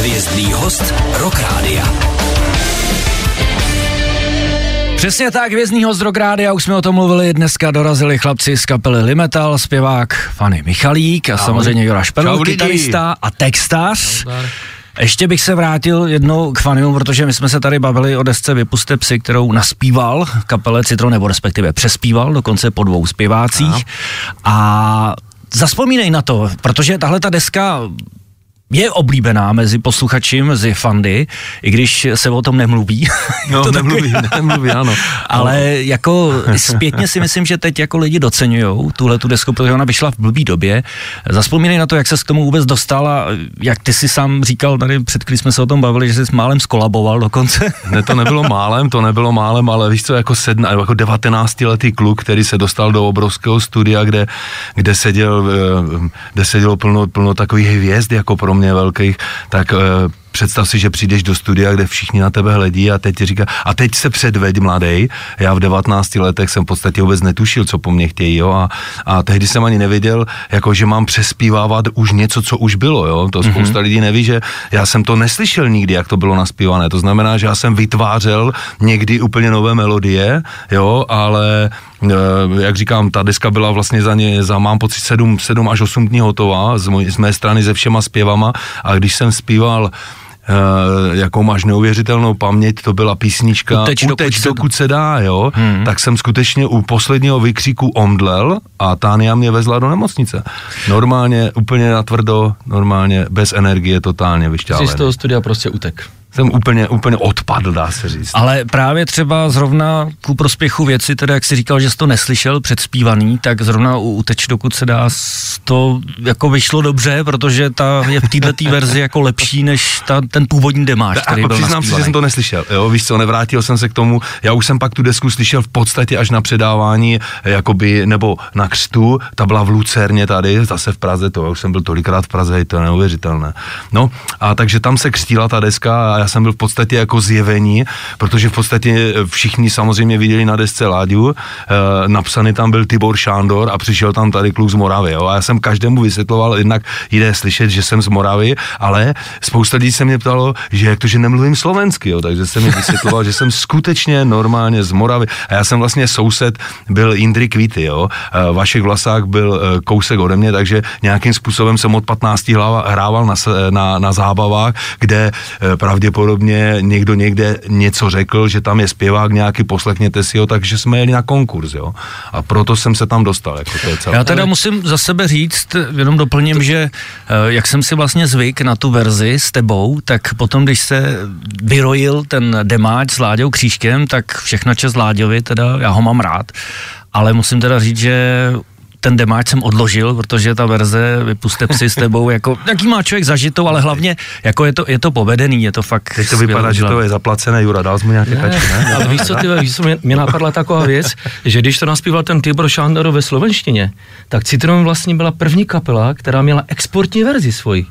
Hvězdný host Rock Rádia. Přesně tak, vězního z a už jsme o tom mluvili, dneska dorazili chlapci z kapely Limetal, zpěvák Fanny Michalík a Ahoj. samozřejmě Jura Špelou, kytarista a textář. Ještě bych se vrátil jednou k Fanimu, protože my jsme se tady bavili o desce Vypuste psy, kterou naspíval kapele Citron, nebo respektive přespíval, dokonce po dvou zpěvácích. A zaspomínej na to, protože tahle ta deska je oblíbená mezi posluchači, mezi fandy, i když se o tom nemluví. No, to nemluví, nemluví, ano. Ale no. jako zpětně si myslím, že teď jako lidi docenují tuhle tu desku, protože ona vyšla v blbý době. Zaspomínej na to, jak se k tomu vůbec dostal a jak ty si sám říkal, tady před když jsme se o tom bavili, že jsi málem skolaboval dokonce. Ne, to nebylo málem, to nebylo málem, ale víš co, jako, sedna, jako 19 letý kluk, který se dostal do obrovského studia, kde, kde seděl, eh, kde sedělo plno, plno takových hvězd, jako pro mě velkých, tak eh, představ si, že přijdeš do studia, kde všichni na tebe hledí a teď ti říká, a teď se předveď mladej. Já v 19 letech jsem v podstatě vůbec netušil, co po mně chtějí, jo, a, a tehdy jsem ani nevěděl, jako že mám přespívávat už něco, co už bylo, jo. To mhm. spousta mm-hmm. lidí neví, že já jsem to neslyšel nikdy, jak to bylo naspívané. To znamená, že já jsem vytvářel někdy úplně nové melodie, jo, ale jak říkám, ta deska byla vlastně za ně, za mám pocit 7, 7 až 8 dní hotová, z, moj, z mé strany se všema zpěvama a když jsem zpíval uh, jakou máš neuvěřitelnou paměť, to byla písnička Uteč, Uteč dokud, dokud se dá, jo, hmm. tak jsem skutečně u posledního vykříku omdlel a Tánia mě vezla do nemocnice. Normálně, úplně natvrdo, normálně, bez energie, totálně vyšťálený. Jsi z toho studia prostě utek jsem úplně, úplně odpadl, dá se říct. Ale právě třeba zrovna ku prospěchu věci, teda jak jsi říkal, že jsi to neslyšel předspívaný, tak zrovna u Uteč, dokud se dá, to jako vyšlo dobře, protože ta je v této verzi jako lepší než ta, ten původní demáš, který byl Přiznám si, že jsem to neslyšel, jo, víš co, nevrátil jsem se k tomu, já už jsem pak tu desku slyšel v podstatě až na předávání, jakoby, nebo na křtu, ta byla v Lucerně tady, zase v Praze, to já už jsem byl tolikrát v Praze, to je neuvěřitelné. No, a takže tam se křtila ta deska a já jsem byl v podstatě jako zjevení, protože v podstatě všichni samozřejmě viděli na desce Láďu, e, napsaný tam byl Tibor Šándor a přišel tam tady kluk z Moravy, jo, a já jsem každému vysvětloval, jednak jde slyšet, že jsem z Moravy, ale spousta lidí se mě ptalo, že jak to, že nemluvím slovensky, jo, takže jsem mi vysvětloval, že jsem skutečně normálně z Moravy. A já jsem vlastně soused byl Indry Kvity, jo, e, Vašek byl e, kousek ode mě, takže nějakým způsobem jsem od 15 hlava, hrával na, na, na zábavách, kde pravdě pravděpodobně někdo někde něco řekl, že tam je zpěvák nějaký, poslechněte si ho, takže jsme jeli na konkurs, jo. A proto jsem se tam dostal, jako to je celé. Já teda musím za sebe říct, jenom doplním, to... že eh, jak jsem si vlastně zvyk na tu verzi s tebou, tak potom, když se vyrojil ten demáč s Láďou Křížkem, tak všechna čest Láďovi, teda já ho mám rád, ale musím teda říct, že ten demáč jsem odložil, protože ta verze vypuste psy s tebou, jako, jaký má člověk zažitou, ale hlavně, jako je to, je to povedený, je to fakt Teď to vypadá, že to je zaplacené, Jura, dal jsi mu nějaké kačky, ne? Ale víš co, ty, víš co, mě, mě napadla taková věc, že když to naspíval ten Tibor Šándor ve slovenštině, tak Citron vlastně byla první kapela, která měla exportní verzi svoji.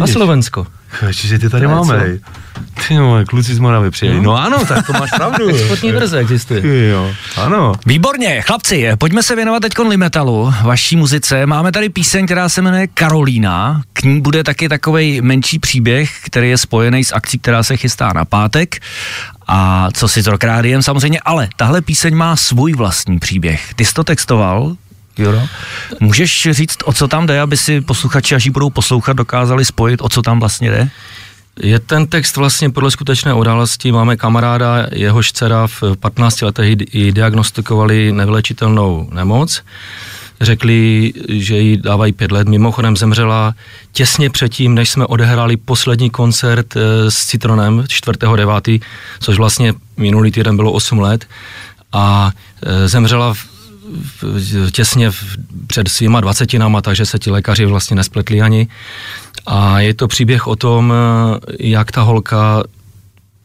Na Slovensko. Čiže ty tady máme. Co? Ty jo, kluci z Moravy přijeli. No. no ano, tak to máš pravdu. Exportní verze existuje. Jo, ano. Výborně, chlapci, pojďme se věnovat teď Limetalu, vaší muzice. Máme tady píseň, která se jmenuje Karolína. K ní bude taky takový menší příběh, který je spojený s akcí, která se chystá na pátek. A co si s Rockrádiem samozřejmě, ale tahle píseň má svůj vlastní příběh. Ty jsi to textoval, Juro. Můžeš říct, o co tam jde, aby si posluchači, až ji budou poslouchat, dokázali spojit, o co tam vlastně jde? Je ten text vlastně podle skutečné události. Máme kamaráda, jehož dcera v 15 letech ji diagnostikovali nevylečitelnou nemoc. Řekli, že jí dávají pět let. Mimochodem zemřela těsně předtím, než jsme odehráli poslední koncert eh, s Citronem 4.9., což vlastně minulý týden bylo 8 let. A eh, zemřela těsně před svýma dvacetinama, takže se ti lékaři vlastně nespletli ani. A je to příběh o tom, jak ta holka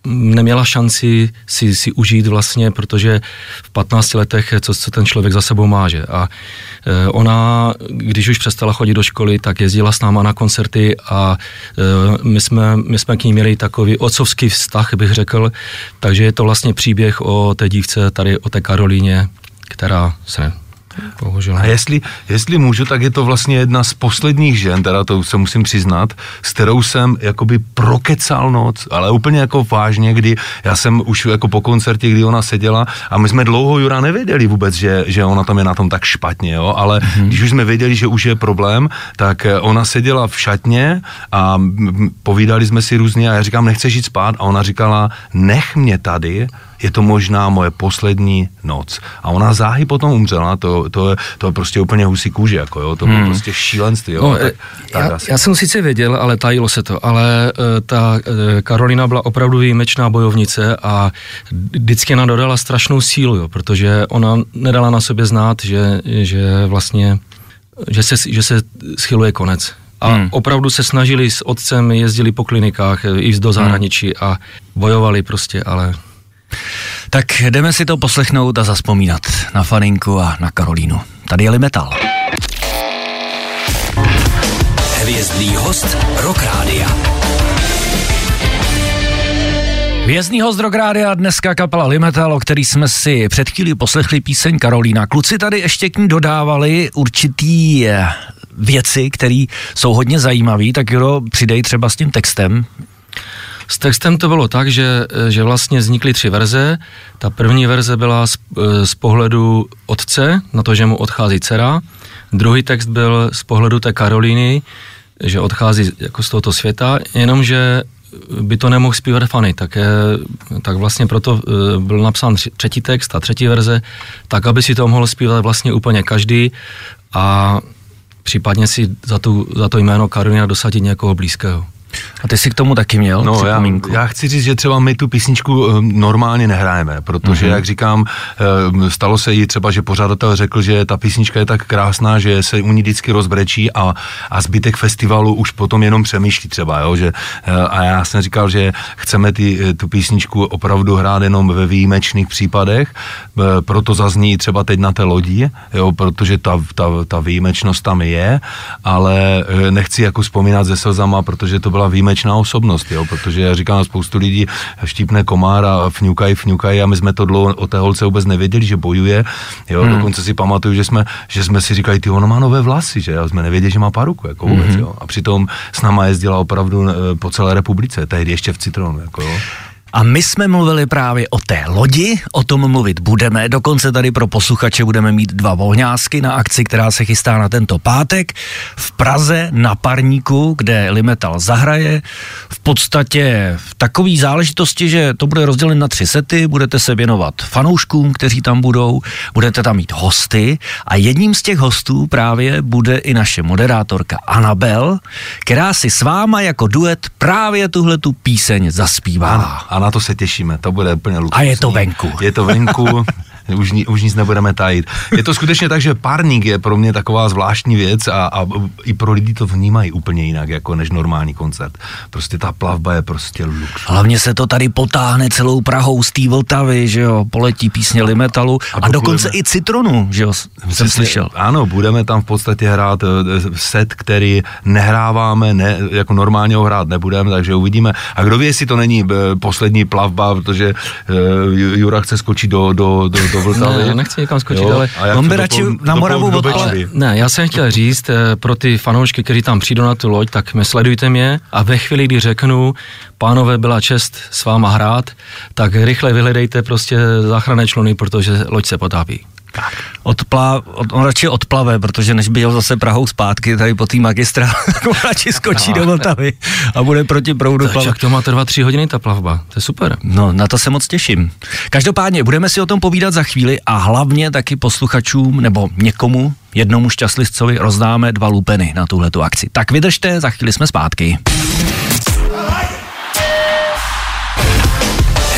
neměla šanci si, si užít vlastně, protože v 15 letech, co, co ten člověk za sebou má, že? A e, ona, když už přestala chodit do školy, tak jezdila s náma na koncerty a e, my, jsme, my jsme k ní měli takový otcovský vztah, bych řekl, takže je to vlastně příběh o té dívce tady, o té Karolíně, která se Bohužel. A jestli, jestli můžu, tak je to vlastně jedna z posledních žen, teda to se musím přiznat, s kterou jsem jakoby prokecal noc, ale úplně jako vážně, kdy já jsem už jako po koncertě, kdy ona seděla a my jsme dlouho Jura nevěděli vůbec, že, že ona tam je na tom tak špatně, jo, ale mm-hmm. když už jsme věděli, že už je problém, tak eh, ona seděla v šatně a povídali jsme si různě a já říkám, nechceš jít spát a ona říkala, nech mě tady, je to možná moje poslední noc. A ona záhy potom umřela, to, to, je, to je prostě úplně husí kůže, jako jo, to bylo hmm. prostě šílenství. Jo, no, tak, tak já, já jsem sice věděl, ale tajilo se to, ale uh, ta uh, Karolina byla opravdu výjimečná bojovnice a vždycky nám dodala strašnou sílu, jo, protože ona nedala na sobě znát, že, že vlastně, že se, že se schyluje konec. A hmm. opravdu se snažili s otcem, jezdili po klinikách i do zahraničí hmm. a bojovali prostě, ale tak jdeme si to poslechnout a zaspomínat na Faninku a na Karolínu. Tady je Limetal. Hvězdný host Rock Rádia. Hvězdný host Rock Rádia, dneska kapela Limetal, o který jsme si před chvílí poslechli píseň Karolína. Kluci tady ještě k ní dodávali určitý eh, věci, které jsou hodně zajímavé, tak jo, přidej třeba s tím textem, s textem to bylo tak, že, že vlastně vznikly tři verze. Ta první verze byla z, z pohledu otce, na to, že mu odchází dcera. Druhý text byl z pohledu té Karolíny, že odchází jako z tohoto světa, jenomže by to nemohl zpívat Fanny, tak, je, tak vlastně proto e, byl napsán třetí text a třetí verze, tak aby si to mohl zpívat vlastně úplně každý a případně si za, tu, za to jméno Karolina dosadit někoho blízkého. A ty jsi k tomu taky měl no, já, já chci říct, že třeba my tu písničku eh, normálně nehrajeme, protože, mm-hmm. jak říkám, eh, stalo se jí třeba, že pořadatel řekl, že ta písnička je tak krásná, že se u ní vždycky rozbrečí a, a zbytek festivalu už potom jenom přemýšlí třeba, jo, že, eh, a já jsem říkal, že chceme ty, tu písničku opravdu hrát jenom ve výjimečných případech, proto zazní třeba teď na té lodi, jo, protože ta, ta, ta výjimečnost tam je, ale nechci jako vzpomínat se slzama, protože to byla výjimečná osobnost, jo, protože já říkám, spoustu lidí štípne komár a fňukají, fňukají a my jsme to dlouho o té holce vůbec nevěděli, že bojuje, jo, hmm. dokonce si pamatuju, že jsme, že jsme si říkali, ty ono má nové vlasy, že a jsme nevěděli, že má paruku, jako vůbec, hmm. jo, a přitom s náma jezdila opravdu eh, po celé republice, tehdy ještě v Citronu, jako jo. A my jsme mluvili právě o té lodi, o tom mluvit budeme. Dokonce tady pro posluchače budeme mít dva volňásky na akci, která se chystá na tento pátek v Praze na Parníku, kde Limetal zahraje. V podstatě v takové záležitosti, že to bude rozděleno na tři sety, budete se věnovat fanouškům, kteří tam budou, budete tam mít hosty a jedním z těch hostů právě bude i naše moderátorka Anabel, která si s váma jako duet právě tuhle tu píseň zaspívá. Ano, na to se těšíme, to bude úplně luxusní. A je to venku. Je to venku, už, už nic nebudeme tajit. Je to skutečně tak, že párník je pro mě taková zvláštní věc a, a i pro lidi to vnímají úplně jinak, jako než normální koncert. Prostě ta plavba je prostě lux. Hlavně se to tady potáhne celou Prahou z té Vltavy, že jo, poletí písně Limetalu a, a dokonce budeme, i Citronu, že jo, jsem slyšel. Ano, budeme tam v podstatě hrát eh, set, který nehráváme, ne, jako normálně ho hrát nebudeme, takže uvidíme. A kdo ví, jestli to není eh, poslední plavba, protože uh, Jura chce skočit do, do, do, do do Vltavy. Ne, já nechci někam skočit, jo, ale on by radši na Moravu odpal. Ne, já jsem chtěl říct eh, pro ty fanoušky, kteří tam přijdou na tu loď, tak mě sledujte mě a ve chvíli, kdy řeknu, pánové, byla čest s váma hrát, tak rychle vyhledejte prostě záchranné čluny, protože loď se potápí. Tak. Odplá, od, on radši odplave, protože než by jel zase Prahou zpátky tady po té magistra, tak on radši skočí do Vltavy a bude proti proudu plavat. Tak to má trvat tři hodiny ta plavba, to je super. No, na to se moc těším. Každopádně, budeme si o tom povídat za chvíli a hlavně taky posluchačům nebo někomu, jednomu šťastlivcovi rozdáme dva lupeny na tuhle tu akci. Tak vydržte, za chvíli jsme zpátky.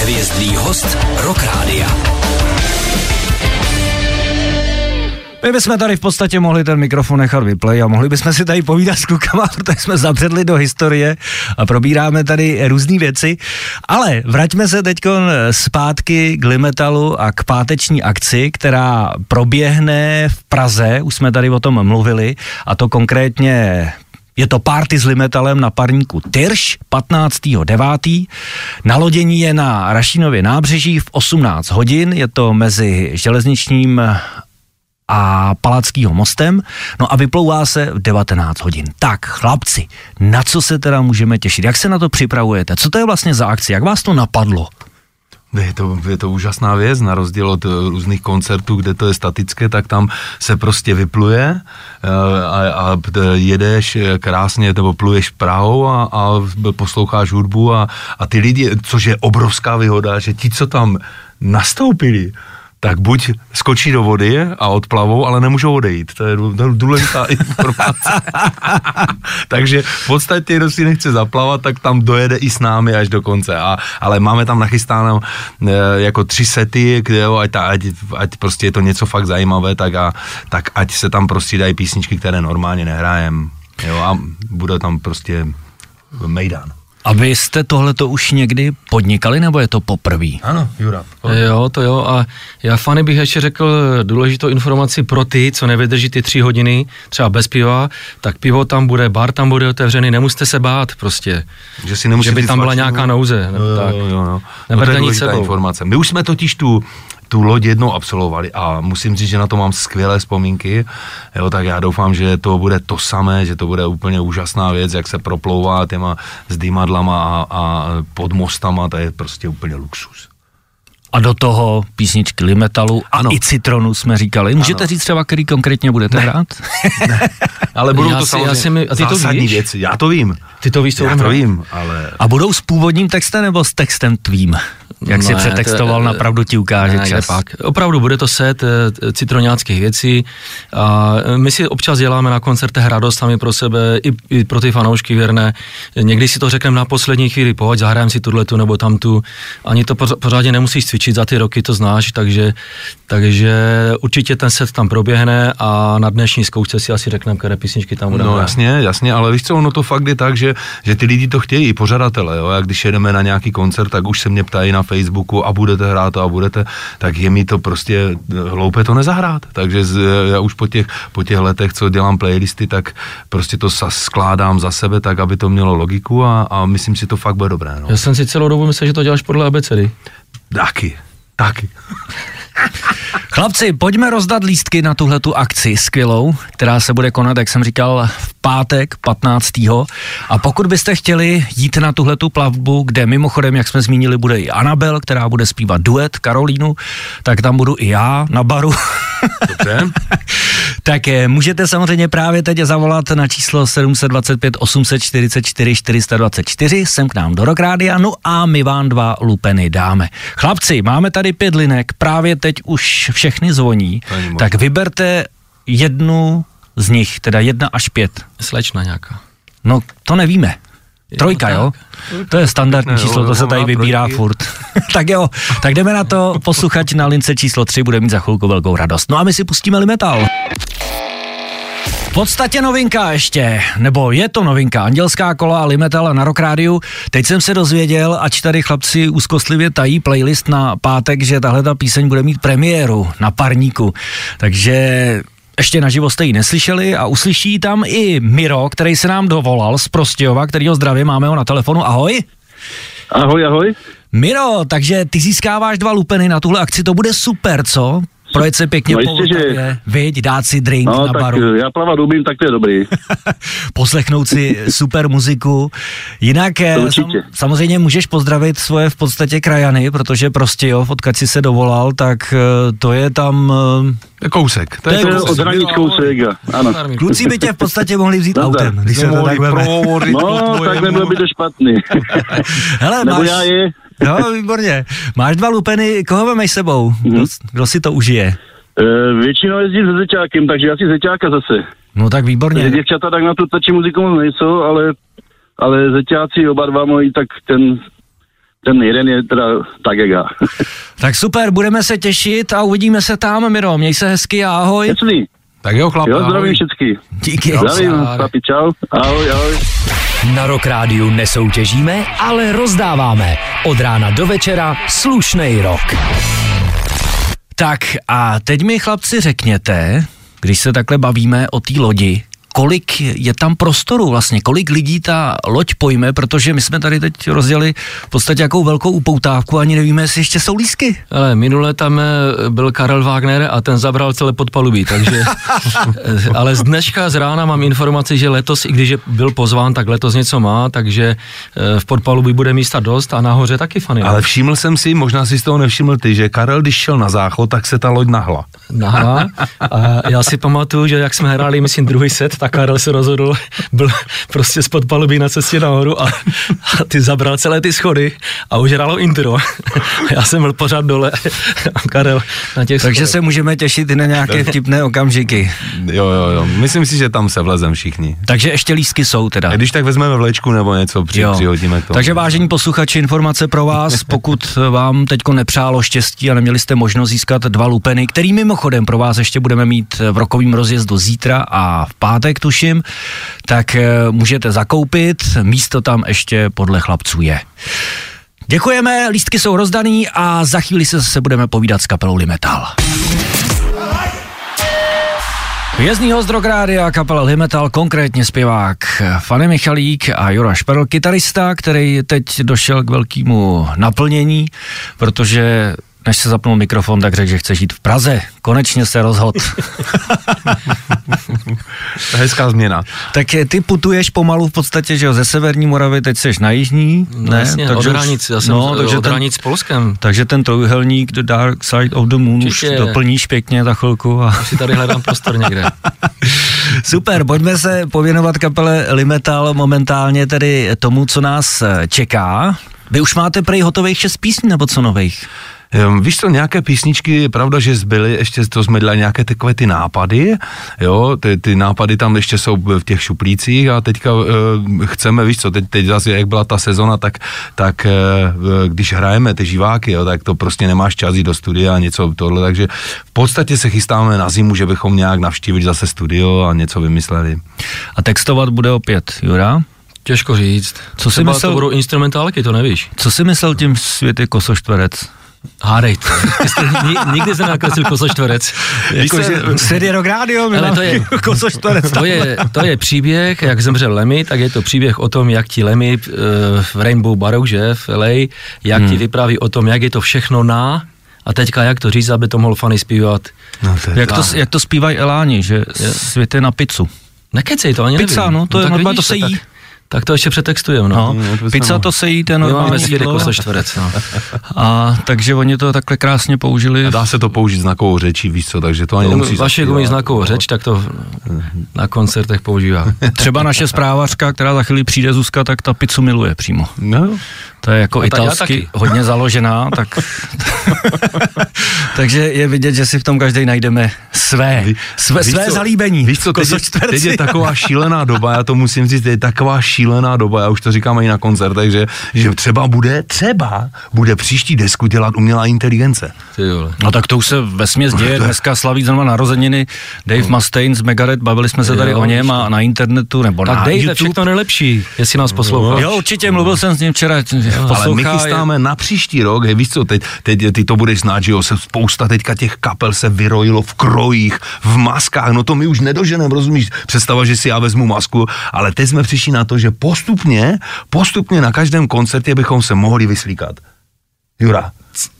Hvězdný host Rock Rádia. My bychom tady v podstatě mohli ten mikrofon nechat vyplay a mohli bychom si tady povídat s klukama, protože jsme zabředli do historie a probíráme tady různé věci. Ale vraťme se teď zpátky k Limetalu a k páteční akci, která proběhne v Praze, už jsme tady o tom mluvili, a to konkrétně je to party s Limetalem na parníku Tyrš 15.9. Nalodění je na Rašinově nábřeží v 18 hodin, je to mezi železničním a Palackýho mostem, no a vyplouvá se v 19 hodin. Tak, chlapci, na co se teda můžeme těšit? Jak se na to připravujete? Co to je vlastně za akci? Jak vás to napadlo? Je to, je to úžasná věc, na rozdíl od eh, různých koncertů, kde to je statické, tak tam se prostě vypluje eh, a, a jedeš krásně, nebo pluješ Prahou a, a posloucháš hudbu a, a ty lidi, což je obrovská výhoda, že ti, co tam nastoupili, tak buď skočí do vody a odplavou, ale nemůžou odejít. To je důležitá informace. Takže v podstatě, kdo si nechce zaplavat, tak tam dojede i s námi až do konce. A, ale máme tam nachystáno e, jako tři sety, kde jo, ať, ať, ať, prostě je to něco fakt zajímavé, tak, a, tak ať se tam prostě dají písničky, které normálně nehrajem. Jo, a bude tam prostě mejdan. A vy jste tohleto už někdy podnikali, nebo je to poprvé? Ano, Jura. Jo, to jo. A já fany bych ještě řekl důležitou informaci pro ty, co nevydrží ty tři hodiny, třeba bez piva, tak pivo tam bude, bar tam bude otevřený, nemusíte se bát prostě. Že, si že by tam byla nějaká nouze. Nebo jo, tak. Jo, jo, no. Neberte no to je nic sebou. informace. My už jsme totiž tu tu loď jednou absolvovali a musím říct, že na to mám skvělé vzpomínky, jo, tak já doufám, že to bude to samé, že to bude úplně úžasná věc, jak se proplouvá těma zdýmadlama a, a pod mostama, to je prostě úplně luxus. A do toho písničky Limetalu a ano. i Citronu jsme říkali. Můžete ano. říct třeba, který konkrétně budete ne. hrát? ne. Ale budou já to si, samozřejmě já si mi, a ty zásadní to víš? věci. Já to vím. Ty to víš, co Já to vím, ale... A budou s původním textem nebo s textem tvým? Jak si Ne, přetextoval, to- napravdu ti ukáže ne, čas. pak. Opravdu bude to set eh, citroňáckých věcí. A eh, my si občas děláme na koncertech radost sami pro sebe, i, i pro ty fanoušky věrné. Někdy si to řekneme na poslední chvíli, pojď, zahrajeme si tuhle tu nebo tamtu. Ani to poř- pořádně nemusíš cvičit, za ty roky to znáš, takže, takže určitě ten set tam proběhne a na dnešní zkoušce si asi řekneme, které písničky tam budeme No jasně, jasně, ale víš co, ono to fakt je tak, že, že ty lidi to chtějí, i pořadatele, jo, jak když jedeme na nějaký koncert, tak už se mě ptají na Facebooku a budete hrát to a budete, tak je mi to prostě hloupé to nezahrát, takže z, já už po těch, po těch letech, co dělám playlisty, tak prostě to sa- skládám za sebe tak, aby to mělo logiku a, a myslím si, to fakt bude dobré, no. Já jsem si celou dobu myslel, že to děláš podle abecedy. Taky, taky. Chlapci, pojďme rozdat lístky na tuhle tu akci skvělou, která se bude konat, jak jsem říkal, v pátek 15. A pokud byste chtěli jít na tuhle tu plavbu, kde mimochodem, jak jsme zmínili, bude i Anabel, která bude zpívat duet Karolínu, tak tam budu i já na baru. Dobře. tak eh, můžete samozřejmě právě teď zavolat na číslo 725 844 424 sem k nám do Rockrádia, no a my vám dva lupeny dáme. Chlapci, máme tady pět linek, právě teď už všechny zvoní, tak vyberte jednu z nich, teda jedna až pět. Slečna nějaká. No, to nevíme. Trojka, tak. jo? To je standardní Ne, číslo, to se tady vybírá trojky. furt. tak jo, tak jdeme na to, posluchač na lince číslo 3 bude mít za chvilku velkou radost. No a my si pustíme Limetal. V podstatě novinka ještě, nebo je to novinka, Andělská kola a Limetal na Rock Rádiu. Teď jsem se dozvěděl, ač tady chlapci úzkostlivě tají playlist na pátek, že tahle ta píseň bude mít premiéru na parníku. Takže ještě naživo jste ji neslyšeli a uslyší tam i Miro, který se nám dovolal z Prostějova, kterýho zdravě máme ho na telefonu. Ahoj. Ahoj, ahoj. Miro, takže ty získáváš dva lupeny na tuhle akci, to bude super, co? Projet se pěkně No po jistě, že- Vltavě, viď, dát si drink No, na tak baru, já plavat umím, tak to je dobrý. poslechnout si super muziku. Jinak eh, určitě. samozřejmě můžeš pozdravit svoje v podstatě krajany, protože prostě jo, odkud si se dovolal, tak eh, to je tam... eh, je kousek. To je To je kousek. od hraničkou Sega, ano. Kluci by tě v podstatě mohli vzít Nazdar. autem, když se to tak veme. No, tak nebylo by to špatný. Hele, Nebo máš... já je. No, výborně. Máš dva lupeny, koho vemeš sebou? Mhm. Kdo, kdo si to užije? Eh, Většinou jezdím se zeťákem, takže asi zeťáka zase. No tak výborně. děvčata tak na tu tači muziku moc nejsou, ale, ale zeťáci oba dva moji, tak ten, ten jeden je teda tak jak já. Tak super, budeme se těšit a uvidíme se tam, Miro. Měj se hezky a ahoj. Jasný. Tak jo, chlap. Jo, ahoj. zdravím všetky. Díky. Zdravím, papi, čau. Ahoj, ahoj. Na Rock Rádiu nesoutěžíme, ale rozdáváme. Od rána do večera slušnej rok. Tak a teď mi chlapci řekněte, když se takhle bavíme o té lodi, kolik je tam prostoru vlastně, kolik lidí ta loď pojme, protože my jsme tady teď rozdělili v podstatě jakou velkou upoutávku, ani nevíme, jestli ještě jsou lísky. Ale minule tam eh, byl Karel Wagner a ten zabral celé podpalubí, takže, eh, ale z dneška z rána mám informaci, že letos, i když byl pozván, tak letos něco má, takže v podpalubí bude místa dost a nahoře taky fany. Ale všiml jsem si, možná si z toho nevšiml ty, že Karel, když šel na záchod, tak se ta loď nahla. Nahla. A já si pamatuju, že jak jsme hráli, myslím, druhý set, tak Karel se rozhodl, byl prostě spod palubí na cestě nahoru a, a ty zabral celé ty schody a už hrálo intro. Já jsem byl pořád dole a Karel na těch Takže schodech. se můžeme těšit i na nějaké vtipné okamžiky. Jo, jo, jo. Myslím si, že tam se vlezem všichni. Takže ještě lísky jsou teda. A když tak vezmeme vlečku nebo něco, při, přihodíme k tomu. Takže vážení posluchači, informace pro vás, pokud vám teďko nepřálo štěstí a neměli jste možnost získat dva lupeny, který mimochodem pro vás ještě budeme mít v rokovém rozjezdu zítra a v pátek tuším, tak eh, můžete zakoupit, místo tam ještě podle chlapců je. Děkujeme, lístky jsou rozdaný a za chvíli se zase budeme povídat s kapelou Limetal. Vězný hozdrok a kapela Limetal, konkrétně zpěvák Fany Michalík a Jura Šperl, kytarista, který teď došel k velkému naplnění, protože než se zapnul mikrofon, tak řekl, že chce žít v Praze. Konečně se rozhod. Hezká změna. Tak ty putuješ pomalu v podstatě, že jo, ze severní Moravy, teď seš na jižní, no, ne? Jasně, takže od hranic, já jsem no, takže od ten, hranic s Polskem. Takže ten trojuhelník The Dark Side of the Moon Čiště, už doplníš pěkně za chvilku. A... Už si tady hledám prostor někde. Super, pojďme se pověnovat kapele Limetal momentálně tedy tomu, co nás čeká. Vy už máte prej hotových šest písní, nebo co nových? Um, víš co, nějaké písničky, je pravda, že zbyly, ještě to jsme dělali nějaké takové ty nápady, jo, ty, ty nápady tam ještě jsou v těch šuplících a teďka uh, chceme, víš co, teď, teď zase, jak byla ta sezona, tak, tak uh, když hrajeme ty živáky, jo, tak to prostě nemáš čas jít do studia a něco tohle, takže v podstatě se chystáme na zimu, že bychom nějak navštívili zase studio a něco vymysleli. A textovat bude opět Jura? Těžko říct. Co si myslel, to budou instrumentálky, to nevíš. Co si myslel tím světy kosoštverec? Hádejte. Jste, nikdy jsem nakreslil kosočtverec. Jako, že Rock Radio, ale to je, kosočtverec. To je, to je příběh, jak zemřel Lemmy, tak je to příběh o tom, jak ti Lemmy uh, v Rainbow Barrow, že, v LA, jak hmm. ti vypráví o tom, jak je to všechno na, a teďka jak to říct, aby to mohl fany zpívat. No, to jak, to, jak to zpívají Eláni, že svět je na pizzu. Nekecej to, ani Pizza, nevím. no, to no, je normálně, to se jí. Tak, tak to ještě přetextujeme, no. no, no pizza to se jí, ten normální Máme svět jako čtverec, no. A takže oni to takhle krásně použili. A dá se to použít znakovou řečí, víš co, takže to ani nemusí Vaše umí znakovou řeč, tak to na koncertech používá. Třeba naše zprávařka, která za chvíli přijde Zuzka, tak ta pizzu miluje přímo. No. To je jako italsky hodně založená, tak... takže je vidět, že si v tom každý najdeme své, své, své co, zalíbení. Víš co, teď, teď je taková šílená doba, já to musím říct, je taková šílená doba, já už to říkám i na koncertech, že, že třeba bude, třeba bude příští desku dělat umělá inteligence. No tak to už se ve směs děje, dneska slaví znovu narozeniny Dave no. Mustaine z Megadeth, bavili jsme se tady jo, o něm a na internetu nebo tak na Dave YouTube. všechno nejlepší, jestli nás posloucháš. Jo, určitě, mluvil jsem s ním včera, ale my chystáme je... na příští rok, hej, víš co, teď, teď ty to budeš znát, že jo, se spousta teďka těch kapel se vyrojilo v krojích, v maskách, no to my už nedoženeme, rozumíš, představa, že si já vezmu masku, ale teď jsme přišli na to, že postupně, postupně na každém koncertě bychom se mohli vyslíkat. Jura.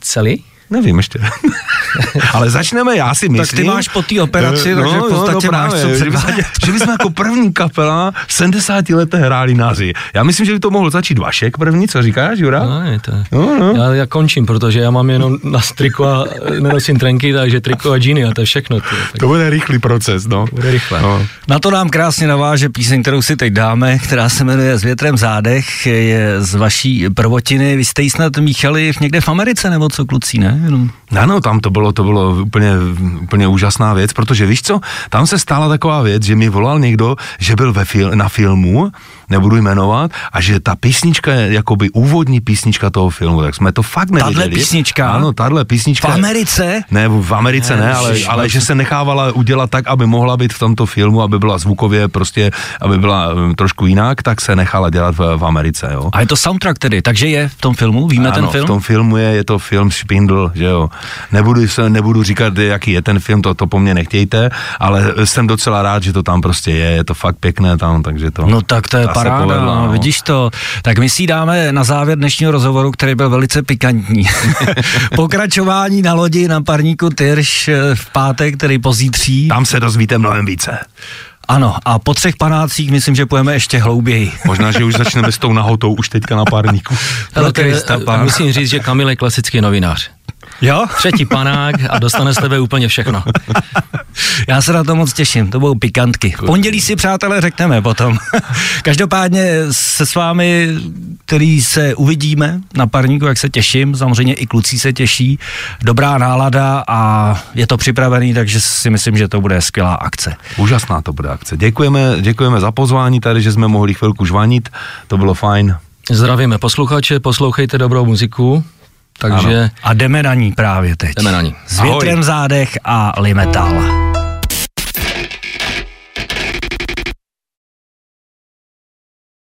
Celý? Nevím ještě. Ale začneme, já si myslím. Tak ty máš po té operaci, no, takže v podstatě no, máš co předvádět. Že bychom jako první kapela v 70 letech hráli naři. Já myslím, že by to mohl začít Vašek první, co říkáš, Jura? No, je to. No, no. Já, já, končím, protože já mám jenom na triko a nenosím trenky, takže triko a džíny a to je všechno. Tě, tak... To bude rychlý proces, no. Bude rychle. No. Na to nám krásně naváže píseň, kterou si teď dáme, která se jmenuje S větrem zádech, je z vaší prvotiny. Vy jste ji snad míchali někde v Americe, nebo co kluci, ne? Jenom... Ano, tam to bylo, to bylo úplně, úplně úžasná věc, protože víš co, tam se stala taková věc, že mi volal někdo, že byl ve fil, na filmu nebudu jmenovat, a že ta písnička je jakoby úvodní písnička toho filmu, tak jsme to fakt nevěděli. Tahle písnička? Ano, tahle písnička. V Americe? Ne, v Americe ne, ne ale, ale že se nechávala udělat tak, aby mohla být v tomto filmu, aby byla zvukově prostě, aby byla um, trošku jinak, tak se nechala dělat v, v Americe, jo. A je to soundtrack tedy, takže je v tom filmu, víme ano, ten film? v tom filmu je, je to film Špindl, byl, že jo. Nebudu, se, nebudu říkat, jaký je ten film, to, to po mně nechtějte, ale jsem docela rád, že to tam prostě je, je to fakt pěkné tam, takže to... No tak to je paráda, povedla, no. vidíš to. Tak my si dáme na závěr dnešního rozhovoru, který byl velice pikantní. Pokračování na lodi na parníku Tyrš eh, v pátek, který pozítří. Tam se dozvíte mnohem více. Ano, a po třech panácích myslím, že půjdeme ještě hlouběji. Možná, že už začneme s tou nahotou už teďka na párníku. Ale to je, musím říct, že Kamil je klasický novinář. Jo? Třetí panák a dostane z tebe úplně všechno. Já se na to moc těším, to budou pikantky. V pondělí si, přátelé, řekneme potom. Každopádně se s vámi, který se uvidíme na parníku, jak se těším, samozřejmě i kluci se těší, dobrá nálada a je to připravený, takže si myslím, že to bude skvělá akce. Úžasná to bude akce. Děkujeme, děkujeme za pozvání tady, že jsme mohli chvilku žvanit, to bylo fajn. Zdravíme posluchače, poslouchejte dobrou muziku, takže... Ano. A jdeme na ní právě teď. Jdeme na ní. S větrem v zádech a limetala.